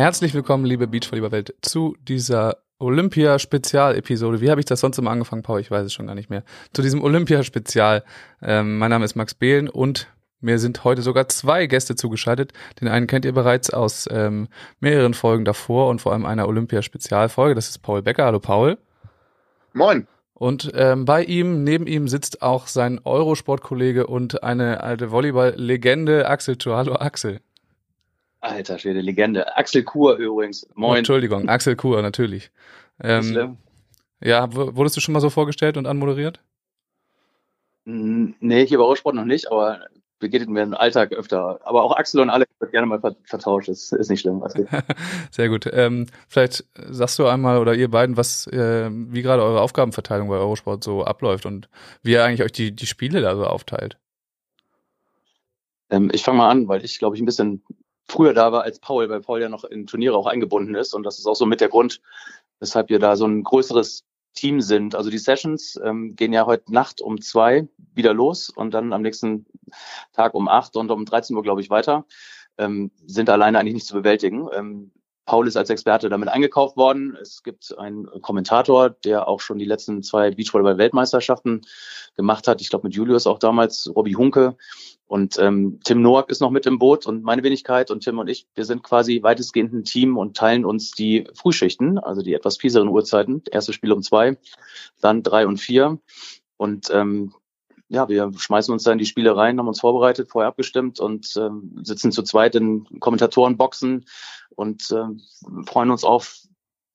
Herzlich willkommen, liebe Beachvolleyball-Welt, zu dieser Olympia-Spezial-Episode. Wie habe ich das sonst immer angefangen, Paul? Ich weiß es schon gar nicht mehr. Zu diesem Olympia-Spezial. Ähm, mein Name ist Max Behlen und mir sind heute sogar zwei Gäste zugeschaltet. Den einen kennt ihr bereits aus ähm, mehreren Folgen davor und vor allem einer Olympia-Spezialfolge. Das ist Paul Becker. Hallo Paul. Moin. Und ähm, bei ihm, neben ihm sitzt auch sein Eurosport-Kollege und eine alte Volleyball-Legende Axel Tour. Hallo Axel. Alter Schwede, Legende. Axel Kur übrigens. Moin. Oh, Entschuldigung, Axel Kur, natürlich. Ähm, ja, wurdest du schon mal so vorgestellt und anmoderiert? Nee, hier bei Eurosport noch nicht, aber begegnet mir im Alltag öfter. Aber auch Axel und Alex wird gerne mal vertauscht. Ist, ist nicht schlimm. Sehr gut. Ähm, vielleicht sagst du einmal oder ihr beiden, was, äh, wie gerade eure Aufgabenverteilung bei Eurosport so abläuft und wie ihr eigentlich euch die, die Spiele da so aufteilt. Ähm, ich fange mal an, weil ich glaube ich ein bisschen früher da war als Paul, weil Paul ja noch in Turniere auch eingebunden ist und das ist auch so mit der Grund, weshalb wir da so ein größeres Team sind. Also die Sessions ähm, gehen ja heute Nacht um zwei wieder los und dann am nächsten Tag um acht und um 13 Uhr, glaube ich, weiter. Ähm, sind alleine eigentlich nicht zu bewältigen. Ähm, Paul ist als Experte damit eingekauft worden. Es gibt einen Kommentator, der auch schon die letzten zwei Beachvolleyball-Weltmeisterschaften gemacht hat. Ich glaube mit Julius auch damals, Robbie Hunke. Und ähm, Tim Noack ist noch mit im Boot und meine Wenigkeit und Tim und ich, wir sind quasi weitestgehend ein Team und teilen uns die Frühschichten, also die etwas fieseren Uhrzeiten. Erste Spiel um zwei, dann drei und vier. Und ähm, ja, wir schmeißen uns da in die Spiele rein, haben uns vorbereitet, vorher abgestimmt und ähm, sitzen zu zweit in Kommentatorenboxen und ähm, freuen uns auf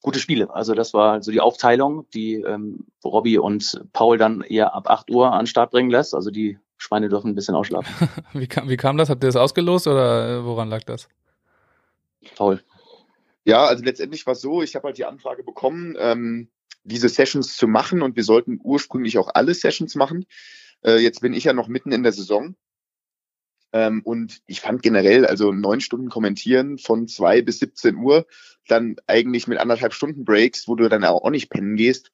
gute Spiele. Also das war so die Aufteilung, die ähm, Robby und Paul dann eher ab 8 Uhr an den Start bringen lässt. Also die Schweine dürfen ein bisschen ausschlafen. wie, kam, wie kam das? Habt ihr das ausgelost oder äh, woran lag das? Paul. Ja, also letztendlich war es so, ich habe halt die Anfrage bekommen, ähm, diese Sessions zu machen und wir sollten ursprünglich auch alle Sessions machen. Äh, jetzt bin ich ja noch mitten in der Saison. Ähm, und ich fand generell, also neun Stunden kommentieren von zwei bis 17 Uhr, dann eigentlich mit anderthalb Stunden Breaks, wo du dann auch nicht pennen gehst,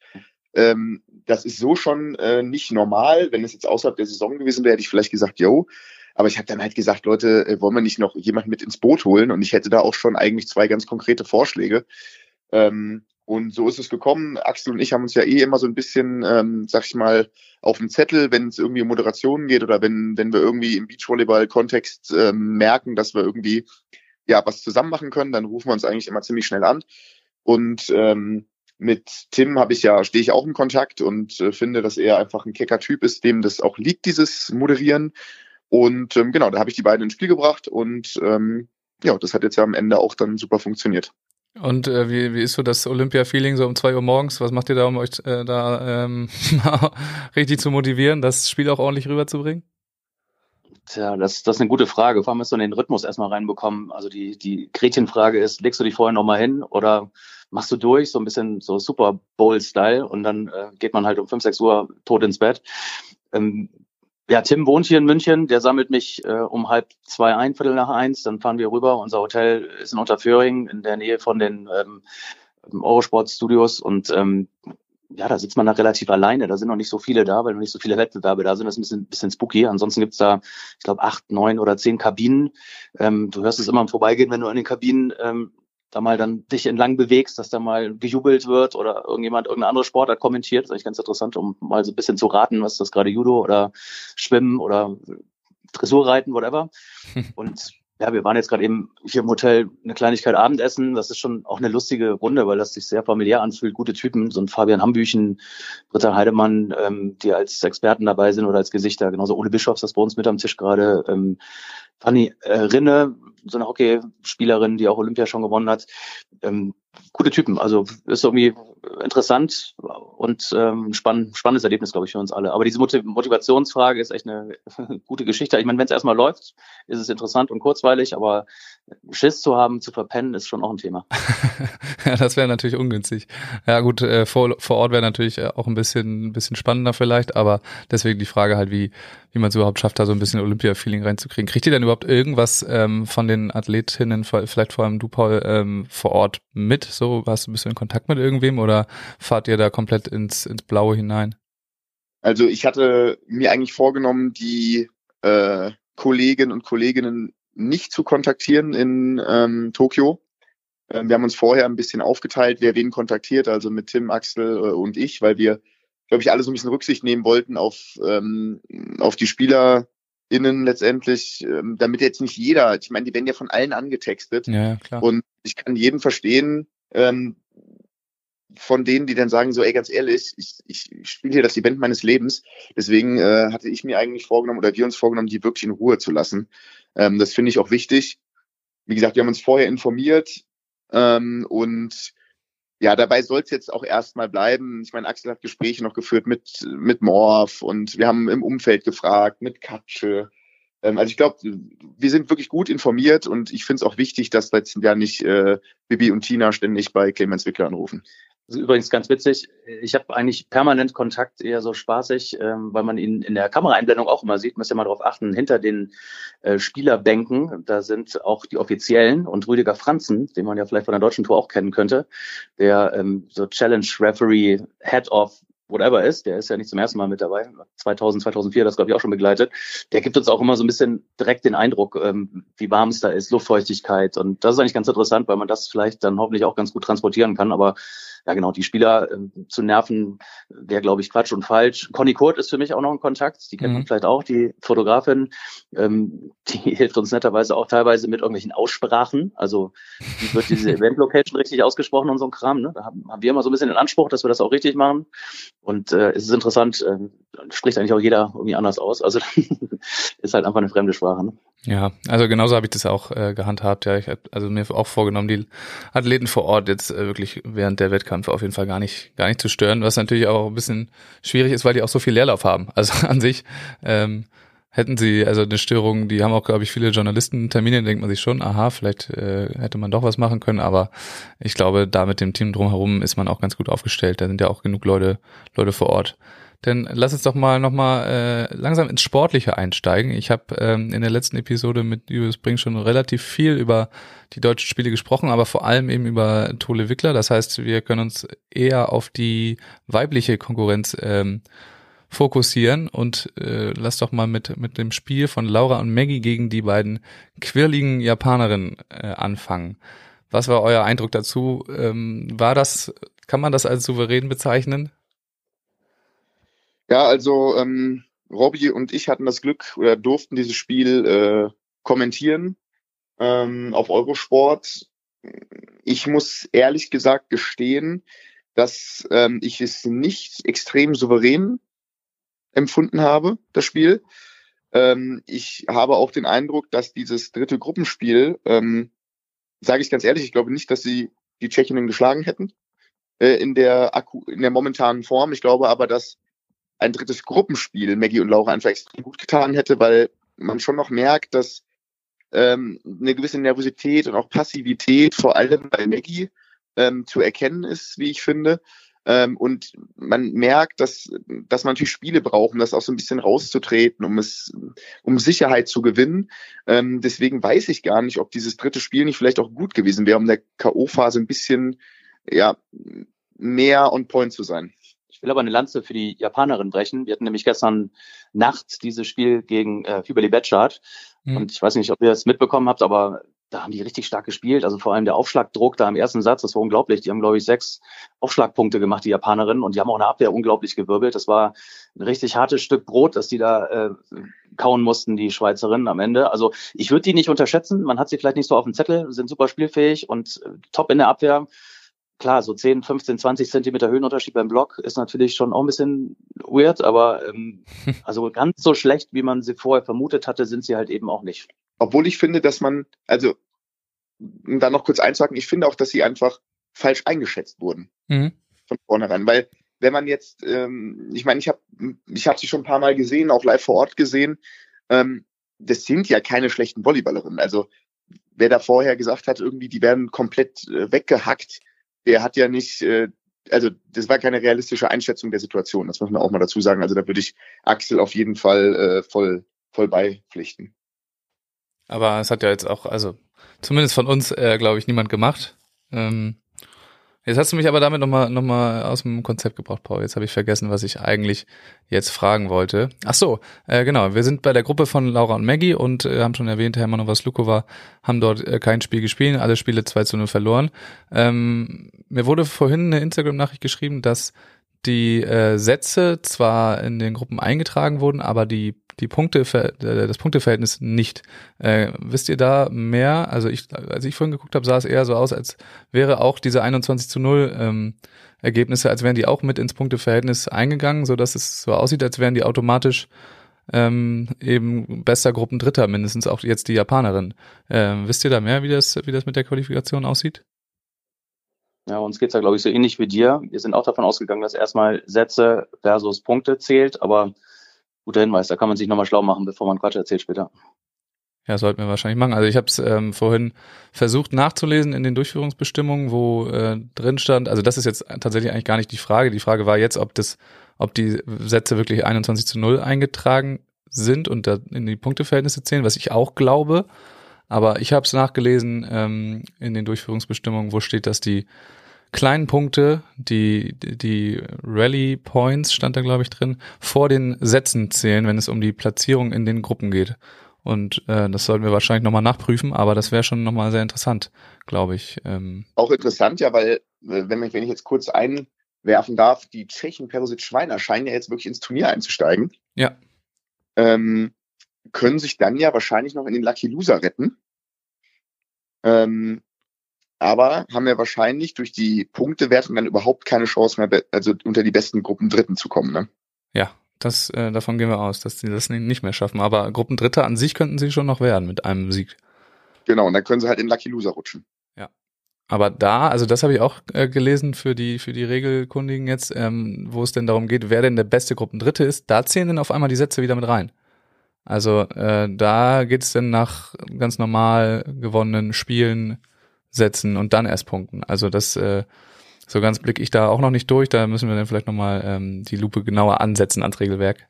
ähm, das ist so schon äh, nicht normal. Wenn es jetzt außerhalb der Saison gewesen wäre, hätte ich vielleicht gesagt, yo. Aber ich habe dann halt gesagt, Leute, äh, wollen wir nicht noch jemanden mit ins Boot holen? Und ich hätte da auch schon eigentlich zwei ganz konkrete Vorschläge. Ähm, und so ist es gekommen. Axel und ich haben uns ja eh immer so ein bisschen, ähm, sag ich mal, auf dem Zettel, wenn es irgendwie um Moderationen geht oder wenn, wenn wir irgendwie im Beachvolleyball-Kontext ähm, merken, dass wir irgendwie ja was zusammen machen können, dann rufen wir uns eigentlich immer ziemlich schnell an. Und ähm, mit Tim habe ich ja, stehe ich auch in Kontakt und äh, finde, dass er einfach ein kecker Typ ist, dem das auch liegt, dieses Moderieren. Und ähm, genau, da habe ich die beiden ins Spiel gebracht und ähm, ja, das hat jetzt ja am Ende auch dann super funktioniert. Und äh, wie, wie ist so das Olympia-Feeling so um zwei Uhr morgens? Was macht ihr da, um euch äh, da ähm, richtig zu motivieren, das Spiel auch ordentlich rüberzubringen? Tja, das, das ist eine gute Frage. Vor allem müssen wir den Rhythmus erstmal reinbekommen. Also die, die Gretchenfrage ist, legst du dich vorher nochmal hin oder machst du durch, so ein bisschen so Super Bowl-Style und dann äh, geht man halt um fünf, sechs Uhr tot ins Bett. Ähm, ja, Tim wohnt hier in München, der sammelt mich äh, um halb zwei ein, Viertel nach eins, dann fahren wir rüber. Unser Hotel ist in Unterföhring in der Nähe von den ähm, Eurosport-Studios und ähm, ja, da sitzt man da relativ alleine. Da sind noch nicht so viele da, weil noch nicht so viele Wettbewerbe da sind. Das ist ein bisschen, bisschen spooky. Ansonsten gibt's da, ich glaube, acht, neun oder zehn Kabinen. Ähm, du hörst es immer im Vorbeigehen, wenn du an den Kabinen ähm, da mal dann dich entlang bewegst, dass da mal gejubelt wird oder irgendjemand irgendeine andere Sportart kommentiert. Das ist eigentlich ganz interessant, um mal so ein bisschen zu raten, was das gerade Judo oder Schwimmen oder Dressurreiten, whatever. Und ja, wir waren jetzt gerade eben hier im Hotel eine Kleinigkeit Abendessen. Das ist schon auch eine lustige Runde, weil das sich sehr familiär anfühlt. Gute Typen, so ein Fabian Hambüchen, Britta Heidemann, ähm, die als Experten dabei sind oder als Gesichter. Genauso Ole Bischofs, das bei uns mit am Tisch gerade. Ähm, Fanny äh, Rinne, so eine Hockeyspielerin, die auch Olympia schon gewonnen hat. Ähm, gute Typen. Also ist irgendwie interessant und ähm, spann spannendes Erlebnis, glaube ich, für uns alle. Aber diese Motivationsfrage ist echt eine gute Geschichte. Ich meine, wenn es erstmal läuft, ist es interessant und kurzweilig, aber Schiss zu haben, zu verpennen, ist schon auch ein Thema. ja, das wäre natürlich ungünstig. Ja gut, äh, vor, vor Ort wäre natürlich äh, auch ein bisschen, ein bisschen spannender vielleicht, aber deswegen die Frage halt, wie, wie man es überhaupt schafft, da so ein bisschen Olympia-Feeling reinzukriegen. Kriegt ihr denn überhaupt irgendwas ähm, von den Athletinnen, vielleicht vor allem du, Paul, ähm, vor Ort mit? So, hast du ein bisschen in Kontakt mit irgendwem oder fahrt ihr da komplett ins, ins Blaue hinein? Also ich hatte mir eigentlich vorgenommen, die äh, Kolleginnen und Kolleginnen nicht zu kontaktieren in ähm, Tokio. Ähm, wir haben uns vorher ein bisschen aufgeteilt, wer wen kontaktiert, also mit Tim, Axel äh, und ich, weil wir, glaube ich, alle so ein bisschen Rücksicht nehmen wollten auf, ähm, auf die SpielerInnen letztendlich, ähm, damit jetzt nicht jeder, ich meine, die werden ja von allen angetextet. Ja, klar. Und ich kann jeden verstehen, ähm, von denen, die dann sagen so, ey, ganz ehrlich, ich, ich spiele hier das Event meines Lebens. Deswegen äh, hatte ich mir eigentlich vorgenommen oder wir uns vorgenommen, die wirklich in Ruhe zu lassen. Ähm, das finde ich auch wichtig. Wie gesagt, wir haben uns vorher informiert ähm, und ja, dabei soll es jetzt auch erstmal bleiben. Ich meine, Axel hat Gespräche noch geführt mit, mit Morph und wir haben im Umfeld gefragt, mit Katsche. Ähm, also ich glaube, wir sind wirklich gut informiert und ich finde es auch wichtig, dass letzten Jahr nicht äh, Bibi und Tina ständig bei Clemens Wickler anrufen. Das ist übrigens ganz witzig. Ich habe eigentlich permanent Kontakt, eher so spaßig, ähm, weil man ihn in der Kameraeinblendung auch immer sieht. Müsst ihr mal darauf achten. Hinter den äh, Spielerbänken, da sind auch die Offiziellen und Rüdiger Franzen, den man ja vielleicht von der deutschen Tour auch kennen könnte, der ähm, so Challenge Referee Head of whatever ist, der ist ja nicht zum ersten Mal mit dabei, 2000, 2004, das glaube ich auch schon begleitet, der gibt uns auch immer so ein bisschen direkt den Eindruck, ähm, wie warm es da ist, Luftfeuchtigkeit und das ist eigentlich ganz interessant, weil man das vielleicht dann hoffentlich auch ganz gut transportieren kann, aber ja genau, die Spieler äh, zu nerven, wäre, glaube ich, Quatsch und falsch. Conny Kurt ist für mich auch noch ein Kontakt, die kennt mhm. man vielleicht auch, die Fotografin, ähm, die hilft uns netterweise auch teilweise mit irgendwelchen Aussprachen. Also wie wird diese Event-Location richtig ausgesprochen und so ein Kram. Ne? Da haben, haben wir immer so ein bisschen den Anspruch, dass wir das auch richtig machen. Und äh, es ist interessant, äh, spricht eigentlich auch jeder irgendwie anders aus. Also ist halt einfach eine fremde Sprache. Ne? Ja, also genauso habe ich das auch äh, gehandhabt. Ja, ich habe also mir auch vorgenommen, die Athleten vor Ort jetzt äh, wirklich während der Wettkämpfe auf jeden Fall gar nicht gar nicht zu stören, was natürlich auch ein bisschen schwierig ist, weil die auch so viel Leerlauf haben. Also an sich ähm, hätten sie also eine Störung, die haben auch glaube ich viele Journalisten Termine, denkt man sich schon, aha, vielleicht äh, hätte man doch was machen können, aber ich glaube, da mit dem Team drumherum ist man auch ganz gut aufgestellt. Da sind ja auch genug Leute Leute vor Ort. Denn lass uns doch mal nochmal äh, langsam ins Sportliche einsteigen. Ich habe ähm, in der letzten Episode mit Julius Brink schon relativ viel über die deutschen Spiele gesprochen, aber vor allem eben über Tole Wickler. Das heißt, wir können uns eher auf die weibliche Konkurrenz ähm, fokussieren und äh, lass doch mal mit mit dem Spiel von Laura und Maggie gegen die beiden quirligen Japanerinnen äh, anfangen. Was war euer Eindruck dazu? Ähm, war das, kann man das als souverän bezeichnen? Ja, also ähm, Robby und ich hatten das Glück oder durften dieses Spiel äh, kommentieren ähm, auf Eurosport. Ich muss ehrlich gesagt gestehen, dass ähm, ich es nicht extrem souverän empfunden habe, das Spiel. Ähm, ich habe auch den Eindruck, dass dieses dritte Gruppenspiel, ähm, sage ich ganz ehrlich, ich glaube nicht, dass sie die Tschechinnen geschlagen hätten äh, in der Akku in der momentanen Form. Ich glaube aber, dass ein drittes Gruppenspiel Maggie und Laura einfach extrem gut getan hätte, weil man schon noch merkt, dass ähm, eine gewisse Nervosität und auch Passivität vor allem bei Maggie ähm, zu erkennen ist, wie ich finde. Ähm, und man merkt, dass, dass man natürlich Spiele braucht, um das auch so ein bisschen rauszutreten, um es, um Sicherheit zu gewinnen. Ähm, deswegen weiß ich gar nicht, ob dieses dritte Spiel nicht vielleicht auch gut gewesen wäre, um der K.O.-Phase ein bisschen, ja, mehr on point zu sein. Ich will aber eine Lanze für die Japanerin brechen. Wir hatten nämlich gestern Nacht dieses Spiel gegen äh, Hüberli Betschart. Mhm. Und ich weiß nicht, ob ihr das mitbekommen habt, aber da haben die richtig stark gespielt. Also vor allem der Aufschlagdruck da im ersten Satz, das war unglaublich. Die haben, glaube ich, sechs Aufschlagpunkte gemacht, die Japanerinnen. Und die haben auch eine Abwehr unglaublich gewirbelt. Das war ein richtig hartes Stück Brot, das die da äh, kauen mussten, die Schweizerinnen am Ende. Also ich würde die nicht unterschätzen. Man hat sie vielleicht nicht so auf dem Zettel, sind super spielfähig und äh, top in der Abwehr klar, so 10, 15, 20 Zentimeter Höhenunterschied beim Block ist natürlich schon auch ein bisschen weird, aber ähm, also ganz so schlecht, wie man sie vorher vermutet hatte, sind sie halt eben auch nicht. Obwohl ich finde, dass man, also um da noch kurz einzuhaken, ich finde auch, dass sie einfach falsch eingeschätzt wurden mhm. von vornherein, weil wenn man jetzt, ähm, ich meine, ich habe ich hab sie schon ein paar Mal gesehen, auch live vor Ort gesehen, ähm, das sind ja keine schlechten Volleyballerinnen. Also wer da vorher gesagt hat, irgendwie, die werden komplett äh, weggehackt, der hat ja nicht, äh, also das war keine realistische Einschätzung der Situation, das muss man auch mal dazu sagen. Also da würde ich Axel auf jeden Fall äh, voll, voll beipflichten. Aber es hat ja jetzt auch, also zumindest von uns, äh, glaube ich, niemand gemacht. Ähm, Jetzt hast du mich aber damit nochmal noch mal aus dem Konzept gebracht, Paul. Jetzt habe ich vergessen, was ich eigentlich jetzt fragen wollte. Ach so, äh, genau. Wir sind bei der Gruppe von Laura und Maggie und äh, haben schon erwähnt, Hermanova Slukova haben dort äh, kein Spiel gespielt, alle Spiele 2 zu 0 verloren. Ähm, mir wurde vorhin eine Instagram-Nachricht geschrieben, dass die äh, Sätze zwar in den Gruppen eingetragen wurden, aber die die Punkte, äh, das Punkteverhältnis nicht. Äh, wisst ihr da mehr? Also ich, als ich vorhin geguckt habe, sah es eher so aus, als wäre auch diese 21 zu 0 ähm, Ergebnisse, als wären die auch mit ins Punkteverhältnis eingegangen, so dass es so aussieht, als wären die automatisch ähm, eben bester Gruppendritter, mindestens auch jetzt die Japanerin. Ähm, wisst ihr da mehr, wie das, wie das mit der Qualifikation aussieht? Ja, uns geht's ja, glaube ich, so ähnlich wie dir. Wir sind auch davon ausgegangen, dass erstmal Sätze versus Punkte zählt, aber guter Hinweis, da kann man sich nochmal schlau machen, bevor man Quatsch erzählt später. Ja, sollten wir wahrscheinlich machen. Also ich habe es ähm, vorhin versucht nachzulesen in den Durchführungsbestimmungen, wo äh, drin stand, also das ist jetzt tatsächlich eigentlich gar nicht die Frage. Die Frage war jetzt, ob das, ob die Sätze wirklich 21 zu 0 eingetragen sind und da in die Punkteverhältnisse zählen, was ich auch glaube. Aber ich habe es nachgelesen ähm, in den Durchführungsbestimmungen, wo steht, dass die kleinen Punkte, die, die Rally Points stand da, glaube ich, drin, vor den Sätzen zählen, wenn es um die Platzierung in den Gruppen geht. Und äh, das sollten wir wahrscheinlich nochmal nachprüfen, aber das wäre schon nochmal sehr interessant, glaube ich. Ähm. Auch interessant, ja, weil, äh, wenn, ich, wenn ich jetzt kurz einwerfen darf, die Tschechen Perosic Schweiner scheinen ja jetzt wirklich ins Turnier einzusteigen. Ja. Ähm, können sich dann ja wahrscheinlich noch in den Lucky Loser retten. Ähm, aber haben wir wahrscheinlich durch die Punktewertung dann überhaupt keine Chance mehr, also unter die besten Gruppen Dritten zu kommen. Ne? Ja, das, äh, davon gehen wir aus, dass sie das nicht mehr schaffen. Aber Gruppendritte an sich könnten sie schon noch werden mit einem Sieg. Genau, und dann können sie halt in Lucky Loser rutschen. Ja. Aber da, also das habe ich auch äh, gelesen für die, für die Regelkundigen jetzt, ähm, wo es denn darum geht, wer denn der beste Gruppendritte ist, da zählen dann auf einmal die Sätze wieder mit rein. Also äh, da geht es dann nach ganz normal gewonnenen Spielen setzen und dann erst punkten. Also das äh, so ganz blicke ich da auch noch nicht durch. Da müssen wir dann vielleicht nochmal ähm, die Lupe genauer ansetzen ans Regelwerk.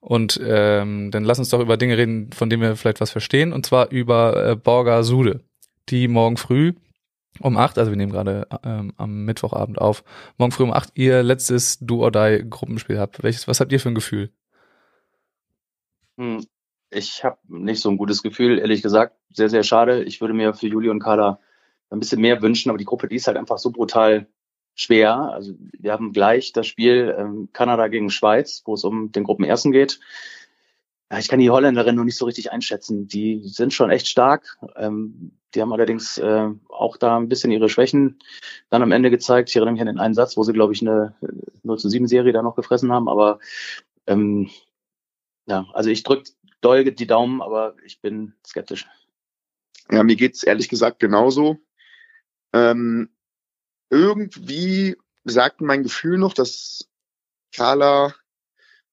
Und ähm, dann lass uns doch über Dinge reden, von denen wir vielleicht was verstehen. Und zwar über äh, Borga Sude, die morgen früh um acht, also wir nehmen gerade ähm, am Mittwochabend auf, morgen früh um acht ihr letztes Do or Die Gruppenspiel habt. Welches, was habt ihr für ein Gefühl? Hm, ich habe nicht so ein gutes Gefühl, ehrlich gesagt. Sehr, sehr schade. Ich würde mir für Juli und Carla ein bisschen mehr wünschen, aber die Gruppe, die ist halt einfach so brutal schwer. Also wir haben gleich das Spiel ähm, Kanada gegen Schweiz, wo es um den Gruppenersten geht. Ja, ich kann die Holländerin noch nicht so richtig einschätzen. Die sind schon echt stark. Ähm, die haben allerdings äh, auch da ein bisschen ihre Schwächen dann am Ende gezeigt. Ich erinnere mich an den einen Satz, wo sie, glaube ich, eine 0 zu 7 Serie da noch gefressen haben. Aber ähm, ja, also ich drücke doll die Daumen, aber ich bin skeptisch. Ja, mir geht's ehrlich gesagt genauso. Ähm, irgendwie sagt mein Gefühl noch, dass Carla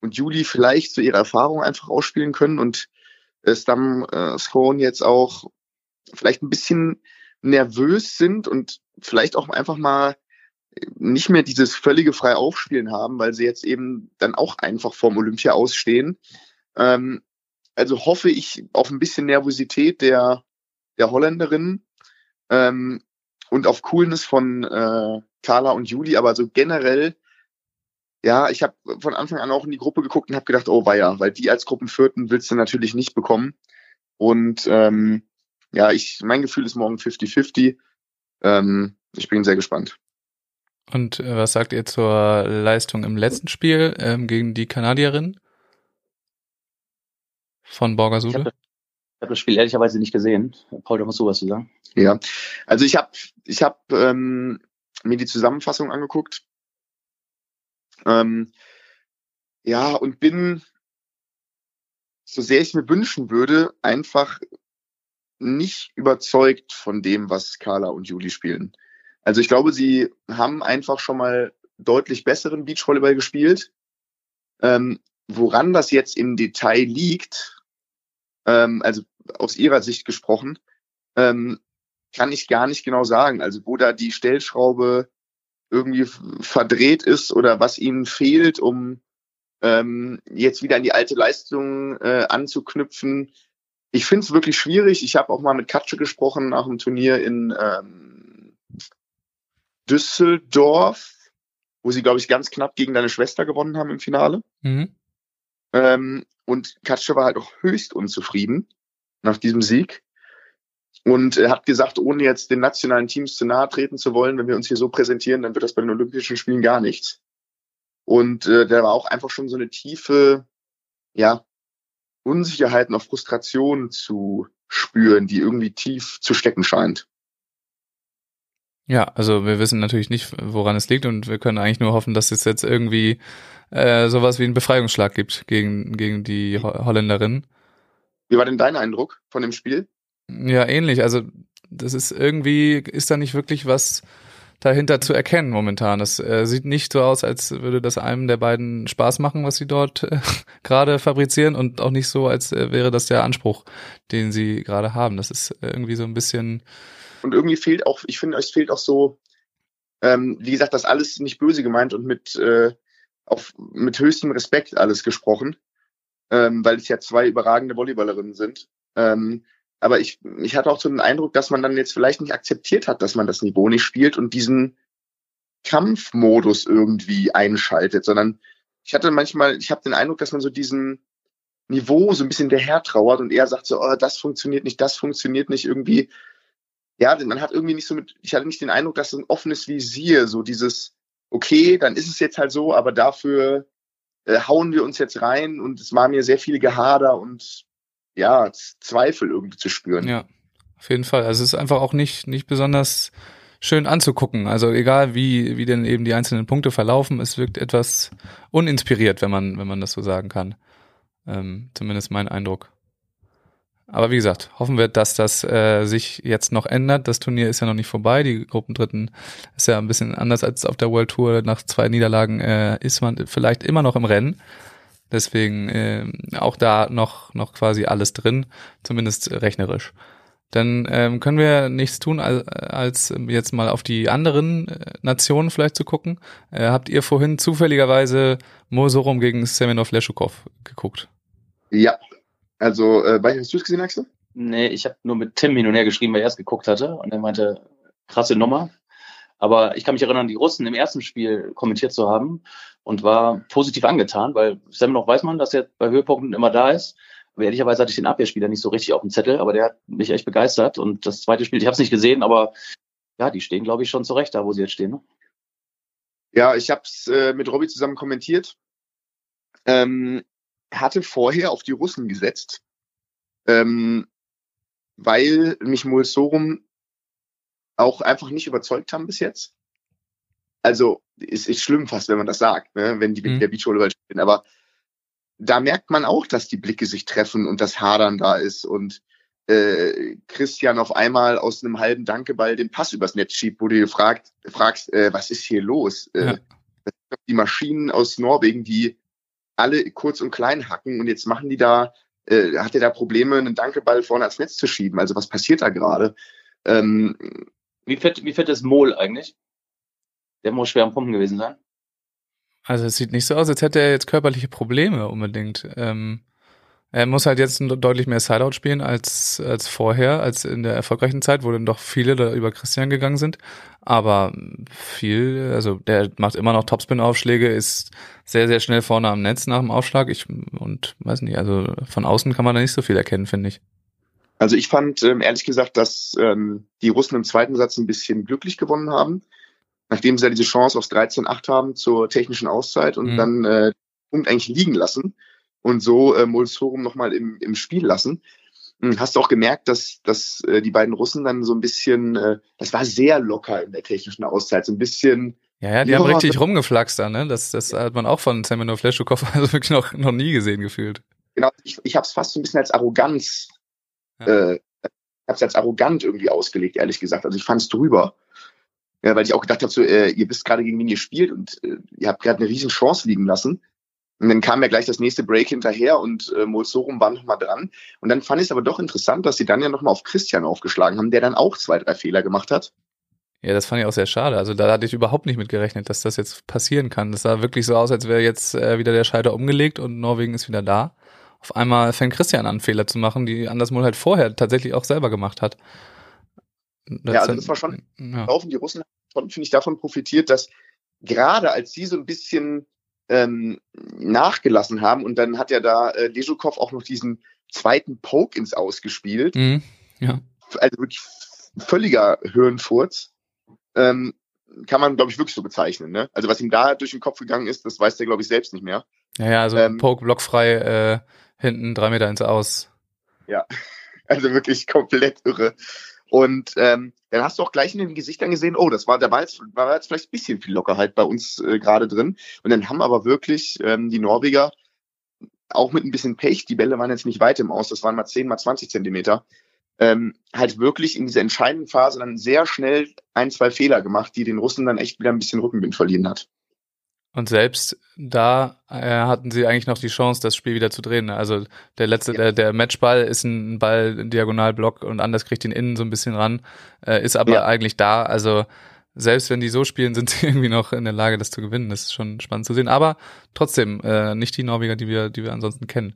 und Juli vielleicht so ihre Erfahrung einfach ausspielen können und Stam äh, Scone jetzt auch vielleicht ein bisschen nervös sind und vielleicht auch einfach mal nicht mehr dieses völlige frei aufspielen haben, weil sie jetzt eben dann auch einfach vorm Olympia ausstehen. Ähm, also hoffe ich auf ein bisschen Nervosität der, der Holländerin ähm, und auf Coolness von äh, Carla und Juli, aber so generell, ja, ich habe von Anfang an auch in die Gruppe geguckt und habe gedacht, oh weia, weil die als Gruppenvierten willst du natürlich nicht bekommen. Und ähm, ja, ich, mein Gefühl ist morgen 50-50. Ähm, ich bin sehr gespannt. Und äh, was sagt ihr zur Leistung im letzten Spiel ähm, gegen die Kanadierin? Von Borgasude? Ich habe hab das Spiel ehrlicherweise nicht gesehen. Paul, da musst du was zu sagen. Ja, also ich habe ich hab, ähm, mir die Zusammenfassung angeguckt. Ähm, ja, und bin, so sehr ich mir wünschen würde, einfach nicht überzeugt von dem, was Carla und Juli spielen. Also ich glaube, sie haben einfach schon mal deutlich besseren Beachvolleyball gespielt. Ähm, woran das jetzt im Detail liegt, ähm, also aus ihrer Sicht gesprochen, ähm, kann ich gar nicht genau sagen. Also wo da die Stellschraube irgendwie verdreht ist oder was ihnen fehlt, um ähm, jetzt wieder an die alte Leistung äh, anzuknüpfen. Ich finde es wirklich schwierig. Ich habe auch mal mit Katsche gesprochen nach dem Turnier in, ähm, Düsseldorf, wo sie, glaube ich, ganz knapp gegen deine Schwester gewonnen haben im Finale. Mhm. Ähm, und Katsche war halt auch höchst unzufrieden nach diesem Sieg und er hat gesagt, ohne jetzt den nationalen Teams zu nahe treten zu wollen, wenn wir uns hier so präsentieren, dann wird das bei den Olympischen Spielen gar nichts. Und äh, da war auch einfach schon so eine tiefe, ja, Unsicherheit und Frustration zu spüren, die irgendwie tief zu stecken scheint. Ja, also wir wissen natürlich nicht, woran es liegt und wir können eigentlich nur hoffen, dass es jetzt irgendwie äh, sowas wie einen Befreiungsschlag gibt gegen, gegen die Ho Holländerin. Wie war denn dein Eindruck von dem Spiel? Ja, ähnlich. Also das ist irgendwie, ist da nicht wirklich was dahinter zu erkennen momentan. Das äh, sieht nicht so aus, als würde das einem der beiden Spaß machen, was sie dort äh, gerade fabrizieren und auch nicht so, als äh, wäre das der Anspruch, den sie gerade haben. Das ist irgendwie so ein bisschen. Und irgendwie fehlt auch, ich finde, es fehlt auch so, ähm, wie gesagt, das alles nicht böse gemeint und mit, äh, auf, mit höchstem Respekt alles gesprochen, ähm, weil es ja zwei überragende Volleyballerinnen sind. Ähm, aber ich, ich hatte auch so den Eindruck, dass man dann jetzt vielleicht nicht akzeptiert hat, dass man das Niveau nicht spielt und diesen Kampfmodus irgendwie einschaltet, sondern ich hatte manchmal, ich habe den Eindruck, dass man so diesen Niveau so ein bisschen daher trauert und er sagt so, oh, das funktioniert nicht, das funktioniert nicht irgendwie. Ja, man hat irgendwie nicht so mit, ich hatte nicht den Eindruck, dass so ein offenes Visier, so dieses, okay, dann ist es jetzt halt so, aber dafür äh, hauen wir uns jetzt rein und es war mir sehr viel Gehader und ja, Zweifel irgendwie zu spüren. Ja, auf jeden Fall. Also es ist einfach auch nicht, nicht besonders schön anzugucken. Also egal wie, wie denn eben die einzelnen Punkte verlaufen, es wirkt etwas uninspiriert, wenn man, wenn man das so sagen kann. Ähm, zumindest mein Eindruck. Aber wie gesagt, hoffen wir, dass das äh, sich jetzt noch ändert. Das Turnier ist ja noch nicht vorbei. Die Gruppendritten ist ja ein bisschen anders als auf der World Tour. Nach zwei Niederlagen äh, ist man vielleicht immer noch im Rennen. Deswegen äh, auch da noch, noch quasi alles drin, zumindest rechnerisch. Dann ähm, können wir nichts tun, als, als jetzt mal auf die anderen äh, Nationen vielleicht zu gucken. Äh, habt ihr vorhin zufälligerweise Mosorum gegen Semenov Leschukov geguckt? Ja, also äh, hast du es gesehen, Axel? Nee, ich habe nur mit Tim hin und her geschrieben, weil er es geguckt hatte und er meinte, krasse Nummer. Aber ich kann mich erinnern, die Russen im ersten Spiel kommentiert zu haben und war positiv angetan, weil Sam noch weiß man, dass er bei Höhepunkten immer da ist. Aber ehrlicherweise hatte ich den Abwehrspieler nicht so richtig auf dem Zettel, aber der hat mich echt begeistert. Und das zweite Spiel, ich habe es nicht gesehen, aber ja, die stehen, glaube ich, schon zurecht da, wo sie jetzt stehen. Ne? Ja, ich habe es äh, mit Robby zusammen kommentiert. Ähm, hatte vorher auf die Russen gesetzt, ähm, weil mich Mulsorum auch einfach nicht überzeugt haben bis jetzt. Also es ist schlimm fast, wenn man das sagt, ne? wenn die mhm. der Beachvolleyball spielen. Aber da merkt man auch, dass die Blicke sich treffen und das Hadern da ist und äh, Christian auf einmal aus einem halben Dankeball den Pass übers Netz schiebt, wo du dir fragt, fragst, äh, was ist hier los? Äh, ja. Die Maschinen aus Norwegen, die alle kurz und klein hacken und jetzt machen die da, äh, hat er da Probleme, einen Dankeball vorne ans Netz zu schieben? Also was passiert da gerade? Ähm, wie fit, wie fit ist Mol eigentlich? Der muss schwer am Pumpen gewesen sein. Also es sieht nicht so aus, als hätte er jetzt körperliche Probleme unbedingt. Ähm, er muss halt jetzt deutlich mehr Sideout spielen als, als vorher, als in der erfolgreichen Zeit, wo dann doch viele da über Christian gegangen sind. Aber viel, also der macht immer noch Topspin-Aufschläge, ist sehr, sehr schnell vorne am Netz nach dem Aufschlag. Ich, und weiß nicht, also von außen kann man da nicht so viel erkennen, finde ich. Also ich fand ähm, ehrlich gesagt, dass ähm, die Russen im zweiten Satz ein bisschen glücklich gewonnen haben, nachdem sie ja diese Chance aufs 13-8 haben zur technischen Auszeit und mhm. dann äh, Punkt eigentlich liegen lassen und so äh, Molsorum nochmal im, im Spiel lassen. Hm, hast du auch gemerkt, dass, dass äh, die beiden Russen dann so ein bisschen, äh, das war sehr locker in der technischen Auszeit, so ein bisschen ja, ja, die haben richtig rumgeflaxt da, ne? Das, das hat man auch von Semenov Fleshukov also wirklich noch, noch nie gesehen gefühlt. Genau, ich, ich habe es fast so ein bisschen als Arroganz ja. äh, habe es als arrogant irgendwie ausgelegt, ehrlich gesagt. Also ich fand es drüber. Ja, weil ich auch gedacht habe, so, äh, ihr wisst gerade, gegen wen ihr spielt und äh, ihr habt gerade eine riesen Chance liegen lassen. Und dann kam ja gleich das nächste Break hinterher und äh, Molsorum war nochmal dran. Und dann fand ich es aber doch interessant, dass sie dann ja nochmal auf Christian aufgeschlagen haben, der dann auch zwei, drei Fehler gemacht hat. Ja, das fand ich auch sehr schade. Also da hatte ich überhaupt nicht mit gerechnet, dass das jetzt passieren kann. Das sah wirklich so aus, als wäre jetzt äh, wieder der Scheiter umgelegt und Norwegen ist wieder da auf einmal fängt Christian an, Fehler zu machen, die Andersmol halt vorher tatsächlich auch selber gemacht hat. Das ja, also das war schon, ja. laufen die Russen schon, finde ich, davon profitiert, dass gerade als sie so ein bisschen ähm, nachgelassen haben und dann hat ja da äh, Dejukov auch noch diesen zweiten Poke ins Ausgespielt. Mhm. Ja. Also wirklich völliger Hirnfurz. Ähm, kann man, glaube ich, wirklich so bezeichnen. Ne? Also was ihm da durch den Kopf gegangen ist, das weiß der, glaube ich, selbst nicht mehr. Ja, ja, also ähm, Poke blockfrei äh, hinten drei Meter ins Aus. Ja, also wirklich komplett irre. Und ähm, dann hast du auch gleich in den Gesichtern gesehen, oh, das war, da war jetzt, war jetzt vielleicht ein bisschen viel Lockerheit bei uns äh, gerade drin. Und dann haben aber wirklich ähm, die Norweger auch mit ein bisschen Pech, die Bälle waren jetzt nicht weit im Aus, das waren mal 10, mal 20 Zentimeter, ähm, halt wirklich in dieser entscheidenden Phase dann sehr schnell ein, zwei Fehler gemacht, die den Russen dann echt wieder ein bisschen Rückenwind verliehen hat. Und selbst da äh, hatten sie eigentlich noch die Chance, das Spiel wieder zu drehen. Ne? Also der letzte, ja. der, der Matchball ist ein Ball, ein Diagonalblock und anders kriegt ihn innen so ein bisschen ran, äh, ist aber ja. eigentlich da. Also selbst wenn die so spielen, sind sie irgendwie noch in der Lage, das zu gewinnen. Das ist schon spannend zu sehen. Aber trotzdem, äh, nicht die Norweger, die wir, die wir ansonsten kennen.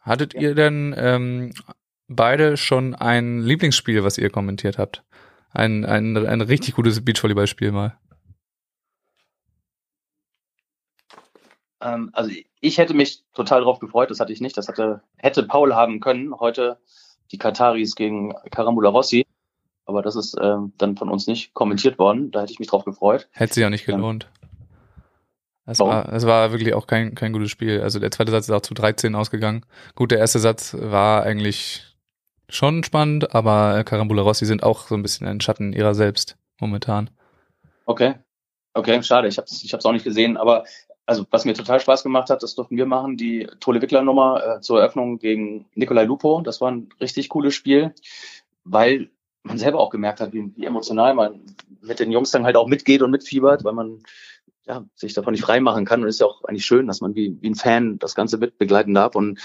Hattet ja. ihr denn ähm, beide schon ein Lieblingsspiel, was ihr kommentiert habt? Ein, ein, ein richtig gutes Beachvolleyballspiel mal. Ähm, also ich hätte mich total darauf gefreut, das hatte ich nicht. Das hatte, hätte Paul haben können. Heute die Kataris gegen Karambula Rossi. Aber das ist äh, dann von uns nicht kommentiert worden. Da hätte ich mich drauf gefreut. Hätte sich auch nicht gelohnt. Es war, es war wirklich auch kein, kein gutes Spiel. Also der zweite Satz ist auch zu 13 ausgegangen. Gut, der erste Satz war eigentlich schon spannend, aber Karambula Rossi sind auch so ein bisschen ein Schatten ihrer selbst momentan. Okay. Okay, schade. Ich habe es ich hab's auch nicht gesehen. Aber also was mir total Spaß gemacht hat, das durften wir machen, die Tole Wickler Nummer äh, zur Eröffnung gegen Nikolai Lupo. Das war ein richtig cooles Spiel, weil man selber auch gemerkt hat, wie, wie emotional man mit den Jungs dann halt auch mitgeht und mitfiebert, weil man ja, sich davon nicht freimachen kann. Und ist ja auch eigentlich schön, dass man wie, wie ein Fan das Ganze mit begleiten darf. Und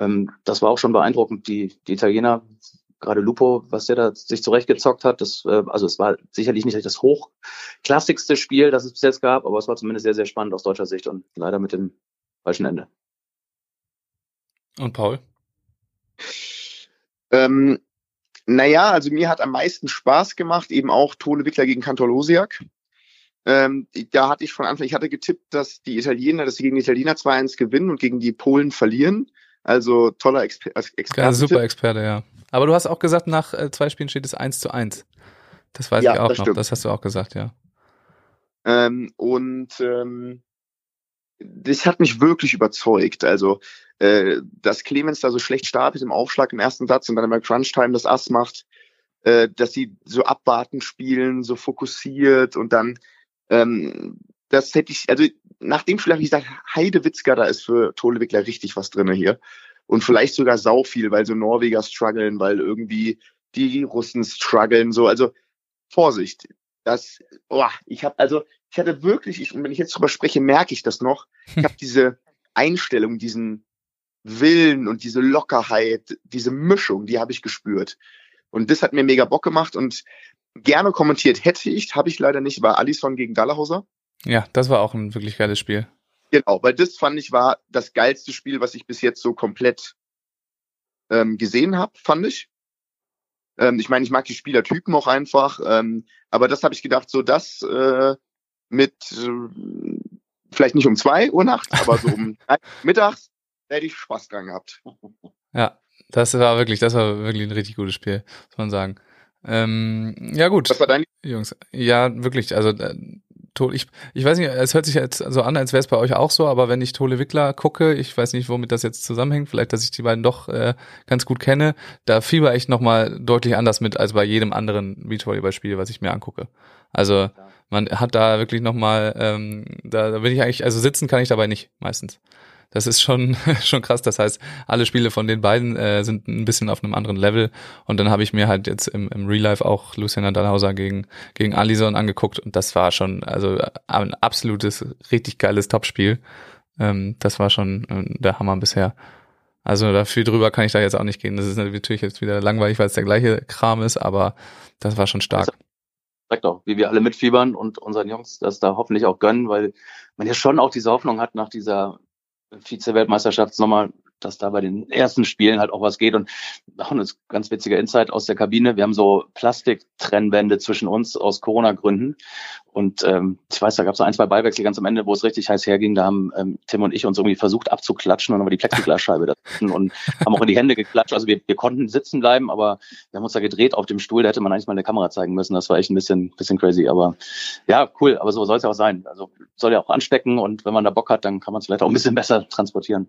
ähm, das war auch schon beeindruckend. Die, die Italiener gerade Lupo, was der da sich zurechtgezockt hat, das, äh, also es war sicherlich nicht das hochklassigste Spiel, das es bis jetzt gab, aber es war zumindest sehr, sehr spannend aus deutscher Sicht und leider mit dem falschen Ende. Und Paul? Ähm, naja, also mir hat am meisten Spaß gemacht, eben auch Tole Wickler gegen Kantor Losiak. Ähm, da hatte ich von Anfang, ich hatte getippt, dass die Italiener, dass sie gegen die Italiener 2-1 gewinnen und gegen die Polen verlieren. Also toller Exper Experte. Ja, super Experte, ja. Aber du hast auch gesagt, nach äh, zwei Spielen steht es 1 zu 1. Das weiß ja, ich auch das noch. Stimmt. Das hast du auch gesagt, ja. Ähm, und ähm, das hat mich wirklich überzeugt. Also, äh, dass Clemens da so schlecht startet im Aufschlag im ersten Satz und dann immer Crunch-Time das Ass macht, äh, dass sie so abwarten spielen, so fokussiert und dann, ähm, das hätte ich, also nach dem Spiel habe ich gesagt, Heidewitzka, da ist für Tolewickler richtig was drinne hier und vielleicht sogar sau viel, weil so Norweger strugglen, weil irgendwie die Russen strugglen, so. Also Vorsicht. Das, oh, ich habe also, ich hatte wirklich, ich, wenn ich jetzt drüber spreche, merke ich das noch. Ich habe diese Einstellung, diesen Willen und diese Lockerheit, diese Mischung, die habe ich gespürt. Und das hat mir mega Bock gemacht und gerne kommentiert hätte ich, habe ich leider nicht, war Alison gegen Dallahauser. Ja, das war auch ein wirklich geiles Spiel. Genau, weil das fand ich war das geilste Spiel, was ich bis jetzt so komplett ähm, gesehen habe, fand ich. Ähm, ich meine, ich mag die Spielertypen auch einfach, ähm, aber das habe ich gedacht, so das äh, mit äh, vielleicht nicht um zwei Uhr nachts, aber so um mittags, hätte ich Spaß dran gehabt. Ja, das war wirklich, das war wirklich ein richtig gutes Spiel, muss man sagen. Ähm, ja gut. Was war dein Jungs? Ja, wirklich. Also äh, ich, ich weiß nicht, es hört sich jetzt so an, als wäre es bei euch auch so, aber wenn ich Tole Wickler gucke, ich weiß nicht, womit das jetzt zusammenhängt, vielleicht, dass ich die beiden doch äh, ganz gut kenne, da fieber ich nochmal deutlich anders mit als bei jedem anderen Beachvolleyball-Spiel, was ich mir angucke. Also man hat da wirklich nochmal, ähm, da, da bin ich eigentlich, also sitzen kann ich dabei nicht meistens. Das ist schon, schon krass. Das heißt, alle Spiele von den beiden äh, sind ein bisschen auf einem anderen Level. Und dann habe ich mir halt jetzt im, im Real Life auch Luciana Dahlhauser gegen, gegen Alison angeguckt. Und das war schon, also ein absolutes, richtig geiles Topspiel. Ähm, das war schon äh, der Hammer bisher. Also da viel drüber kann ich da jetzt auch nicht gehen. Das ist natürlich jetzt wieder langweilig, weil es der gleiche Kram ist, aber das war schon stark. Sagt auch, wie wir alle mitfiebern und unseren Jungs das da hoffentlich auch gönnen, weil man ja schon auch diese Hoffnung hat nach dieser Vize-Weltmeisterschaft nochmal dass da bei den ersten Spielen halt auch was geht. Und auch eine ganz witzige Insight aus der Kabine. Wir haben so Plastiktrennwände zwischen uns aus Corona-Gründen. Und ähm, ich weiß, da gab es so ein, zwei Beiwechsel ganz am Ende, wo es richtig heiß herging. Da haben ähm, Tim und ich uns irgendwie versucht abzuklatschen und war die Plexiglasscheibe dazwischen und haben auch in die Hände geklatscht. Also wir, wir konnten sitzen bleiben, aber wir haben uns da gedreht auf dem Stuhl. Da hätte man eigentlich mal eine Kamera zeigen müssen. Das war echt ein bisschen, bisschen crazy. Aber ja, cool. Aber so soll es ja auch sein. Also soll ja auch anstecken und wenn man da Bock hat, dann kann man es vielleicht auch ein bisschen besser transportieren.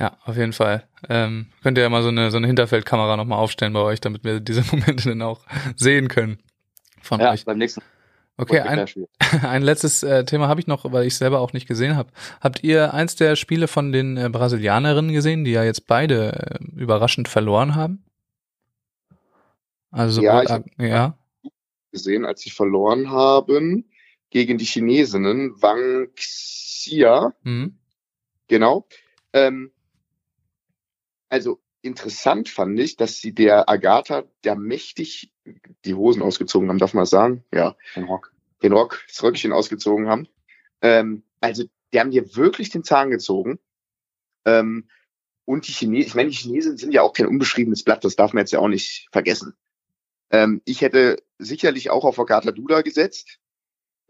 Ja, auf jeden Fall. Ähm, könnt ihr ja mal so eine, so eine Hinterfeldkamera nochmal aufstellen bei euch, damit wir diese Momente dann auch sehen können. Von ja, euch. beim nächsten. Okay, ein, ein letztes äh, Thema habe ich noch, weil ich selber auch nicht gesehen habe. Habt ihr eins der Spiele von den äh, Brasilianerinnen gesehen, die ja jetzt beide äh, überraschend verloren haben? Also Ja, sowohl, ich ja. gesehen, als sie verloren haben gegen die Chinesinnen Wang Xia, Mhm. genau. Ähm, also interessant fand ich, dass sie der Agatha da mächtig die Hosen ausgezogen haben, darf man sagen? Ja, Den Rock. den Rock, das Röckchen ausgezogen haben. Ähm, also die haben dir wirklich den Zahn gezogen. Ähm, und die Chinesen, ich meine, die Chinesen sind ja auch kein unbeschriebenes Blatt, das darf man jetzt ja auch nicht vergessen. Ähm, ich hätte sicherlich auch auf Agatha Duda gesetzt.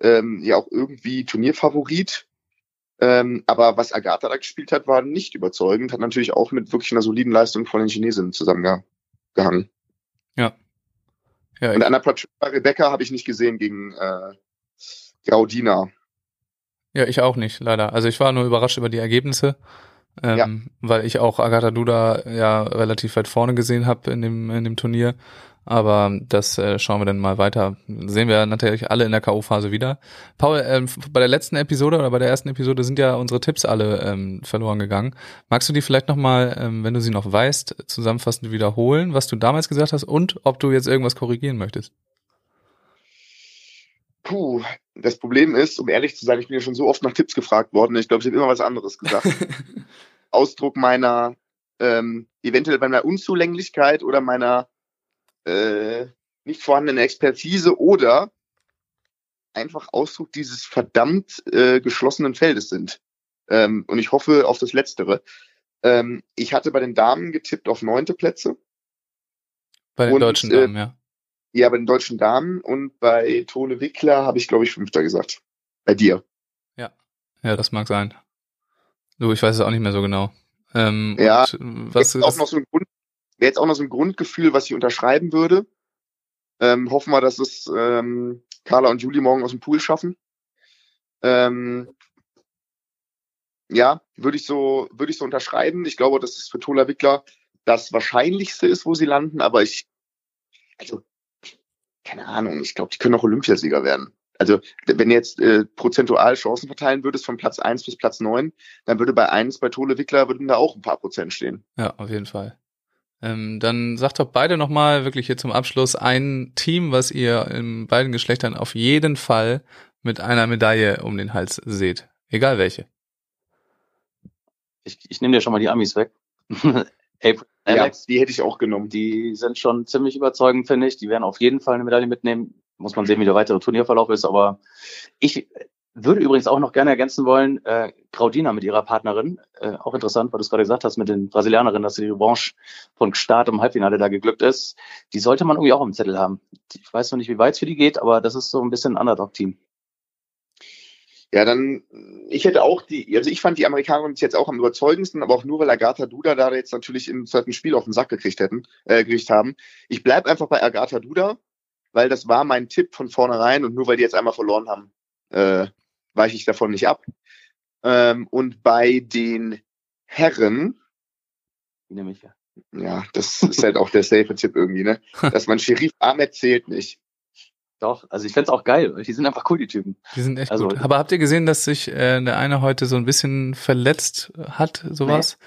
Ähm, ja auch irgendwie Turnierfavorit. Ähm, aber was Agatha da gespielt hat, war nicht überzeugend. Hat natürlich auch mit wirklich einer soliden Leistung von den Chinesinnen zusammengehangen. Ja. Ja, Und ich, an der Platte Rebecca habe ich nicht gesehen gegen äh, Graudina. ja, ich auch nicht, leider. Also ich war nur überrascht über die Ergebnisse, ähm, weil ich auch Agatha Duda ja relativ weit vorne gesehen habe in dem, in dem Turnier. Aber das äh, schauen wir dann mal weiter. Sehen wir natürlich alle in der K.O.-Phase wieder. Paul, ähm, bei der letzten Episode oder bei der ersten Episode sind ja unsere Tipps alle ähm, verloren gegangen. Magst du die vielleicht nochmal, ähm, wenn du sie noch weißt, zusammenfassend wiederholen, was du damals gesagt hast und ob du jetzt irgendwas korrigieren möchtest? Puh, das Problem ist, um ehrlich zu sein, ich bin ja schon so oft nach Tipps gefragt worden. Ich glaube, ich habe immer was anderes gesagt. Ausdruck meiner ähm, eventuell meiner Unzulänglichkeit oder meiner äh, nicht vorhandenen Expertise oder einfach Ausdruck dieses verdammt äh, geschlossenen Feldes sind. Ähm, und ich hoffe auf das Letztere. Ähm, ich hatte bei den Damen getippt auf neunte Plätze. Bei den Und, deutschen äh, Damen, ja. Ja, bei den deutschen Damen und bei Tone Wickler habe ich, glaube ich, Fünfter gesagt. Bei dir. Ja, das mag sein. Du, ich weiß es auch nicht mehr so genau. Ähm, Ja, und was jetzt auch ist, noch so ein Grund, wäre jetzt auch noch so ein Grundgefühl, was ich unterschreiben würde. Ähm, hoffen wir, dass es ähm, Carla und Julie morgen aus dem Pool schaffen. Ähm, ja, würde ich so, würde ich so unterschreiben. Ich glaube, dass es für Tola Wickler das Wahrscheinlichste ist, wo sie landen, aber ich, also, keine Ahnung, ich glaube, die können auch Olympiasieger werden. Also, wenn jetzt äh, prozentual Chancen verteilen würdest von Platz eins bis Platz neun, dann würde bei eins bei Tole Wickler würden da auch ein paar Prozent stehen. ja, auf jeden Fall. Ähm, dann sagt doch beide nochmal wirklich hier zum Abschluss ein Team, was ihr in beiden Geschlechtern auf jeden Fall mit einer Medaille um den Hals seht. Egal welche. Ich, ich nehme dir schon mal die Amis weg. April Ja, Alex, die hätte ich auch genommen. die sind schon ziemlich überzeugend, finde ich. Die werden auf jeden Fall eine Medaille mitnehmen. Muss man sehen, wie der weitere Turnierverlauf ist. Aber ich würde übrigens auch noch gerne ergänzen wollen, äh, Claudina mit ihrer Partnerin, äh, auch interessant, weil du es gerade gesagt hast mit den Brasilianerinnen, dass die Revanche von Start im Halbfinale da geglückt ist. Die sollte man irgendwie auch im Zettel haben. Ich weiß noch nicht, wie weit es für die geht, aber das ist so ein bisschen ein Underdog-Team. Ja, dann, ich hätte auch die, also ich fand die Amerikaner bis jetzt auch am überzeugendsten, aber auch nur, weil Agatha Duda da jetzt natürlich im zweiten Spiel auf den Sack gekriegt hätten, äh, gekriegt haben. Ich bleib einfach bei Agatha Duda, weil das war mein Tipp von vornherein und nur weil die jetzt einmal verloren haben, äh, weiche ich davon nicht ab. Ähm, und bei den Herren, Die nehme ich ja. ja, das ist halt auch der safe Tipp irgendwie, ne? Dass man Sheriff Ahmed zählt nicht. Doch, also ich fänd's auch geil. Die sind einfach cool, die Typen. Die sind echt Also- gut. Aber habt ihr gesehen, dass sich äh, der eine heute so ein bisschen verletzt hat, sowas? Nee.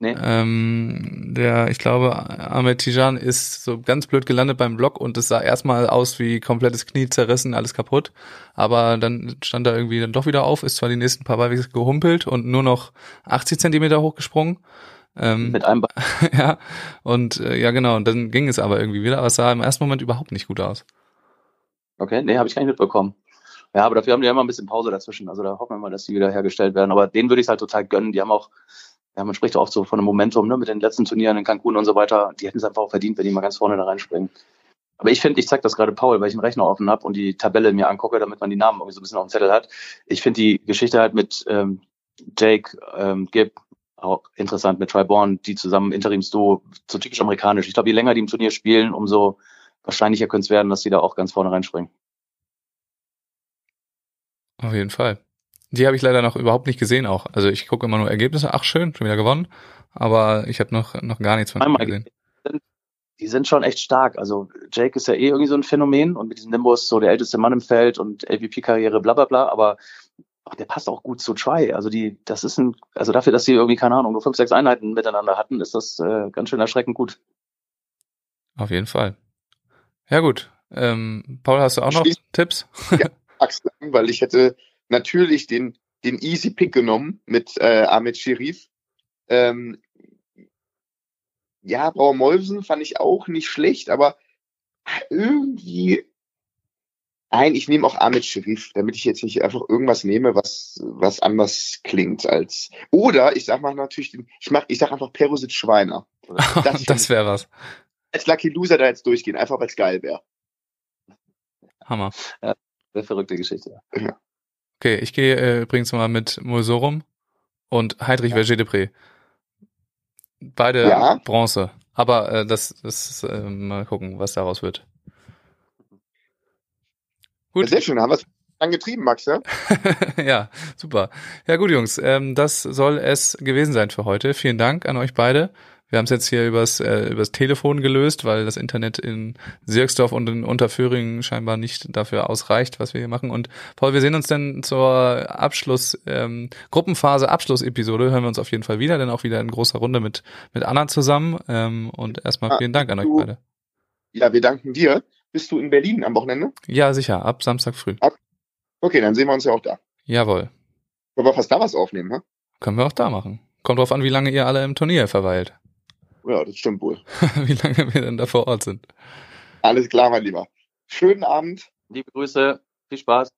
Ähm, der, ich glaube, Ahmed Tijan ist so ganz blöd gelandet beim Block und es sah erstmal aus wie komplettes Knie zerrissen, alles kaputt. Aber dann stand er irgendwie dann doch wieder auf, ist zwar die nächsten paar Ballwechsel gehumpelt und nur noch 80 Zentimeter hochgesprungen. Ähm, Mit einem Bein. ja, und äh, ja genau, und dann ging es aber irgendwie wieder, aber es sah im ersten Moment überhaupt nicht gut aus. Okay, nee, habe ich gar nicht mitbekommen. Ja, aber dafür haben die ja immer ein bisschen Pause dazwischen. Also da hoffen wir mal, dass die wieder hergestellt werden. Aber denen würde ich halt total gönnen. Die haben auch ja, man spricht oft so von einem Momentum, ne, mit den letzten Turnieren in Cancun und so weiter. Die hätten es einfach auch verdient, wenn die mal ganz vorne da reinspringen. Aber ich finde, ich zeige das gerade Paul, weil ich einen Rechner offen habe und die Tabelle mir angucke, damit man die Namen irgendwie so ein bisschen auf dem Zettel hat. Ich finde die Geschichte halt mit ähm, Jake, ähm, Gibb, auch interessant mit Triborn, die zusammen Interimsduo, so typisch amerikanisch. Ich glaube, je länger die im Turnier spielen, umso wahrscheinlicher könnte es werden, dass die da auch ganz vorne reinspringen. Auf jeden Fall. Die habe ich leider noch überhaupt nicht gesehen auch. Also ich gucke immer nur Ergebnisse. Ach schön, schon wieder gewonnen. Aber ich habe noch noch gar nichts von Einmal gesehen. Die sind schon echt stark. Also Jake ist ja eh irgendwie so ein Phänomen und mit diesem Nimbus so der älteste Mann im Feld und LVP-Karriere, bla bla bla. Aber der passt auch gut zu Try. Also die, das ist ein, also dafür, dass sie irgendwie keine Ahnung nur fünf, sechs Einheiten miteinander hatten, ist das äh, ganz schön erschreckend gut. Auf jeden Fall. Ja gut. Ähm, Paul, hast du auch noch Tipps? Ja, Axel, weil ich hätte natürlich den, den Easy Pick genommen mit äh, Ahmed Sherif. Ähm, ja, Brauer Molsen fand ich auch nicht schlecht, aber irgendwie. Nein, ich nehme auch Ahmed Sherif, damit ich jetzt nicht einfach irgendwas nehme, was, was anders klingt als. Oder ich sag mal natürlich, den, ich mach, ich sag einfach Perusit Schweiner. Das, das wäre was. Als Lucky Loser da jetzt durchgehen, einfach weil es geil wäre. Hammer. Ja, eine verrückte Geschichte. Ja. Okay, ich gehe äh, übrigens mal mit Mosorum und Heidrich ja. Verger Beide ja. Bronze. Aber äh, das, das äh, mal gucken, was daraus wird. Gut. Ja, sehr schön, haben wir es dann getrieben, Max, ja? ja, super. Ja gut, Jungs, ähm, das soll es gewesen sein für heute. Vielen Dank an euch beide. Wir haben es jetzt hier übers, äh, übers Telefon gelöst, weil das Internet in Sirksdorf und in Unterföhring scheinbar nicht dafür ausreicht, was wir hier machen. Und Paul, wir sehen uns dann zur Abschluss, ähm, Gruppenphase Abschlussepisode, hören wir uns auf jeden Fall wieder, dann auch wieder in großer Runde mit, mit Anna zusammen. Ähm, und erstmal vielen Dank an euch beide. Ja, wir danken dir. Bist du in Berlin am Wochenende? Ja, sicher, ab Samstag früh. Ab, okay, dann sehen wir uns ja auch da. Jawohl. Wollen wir fast da was aufnehmen, ha? Können wir auch da machen. Kommt drauf an, wie lange ihr alle im Turnier verweilt. Ja, das stimmt wohl. Wie lange wir denn da vor Ort sind. Alles klar, mein Lieber. Schönen Abend. Liebe Grüße. Viel Spaß.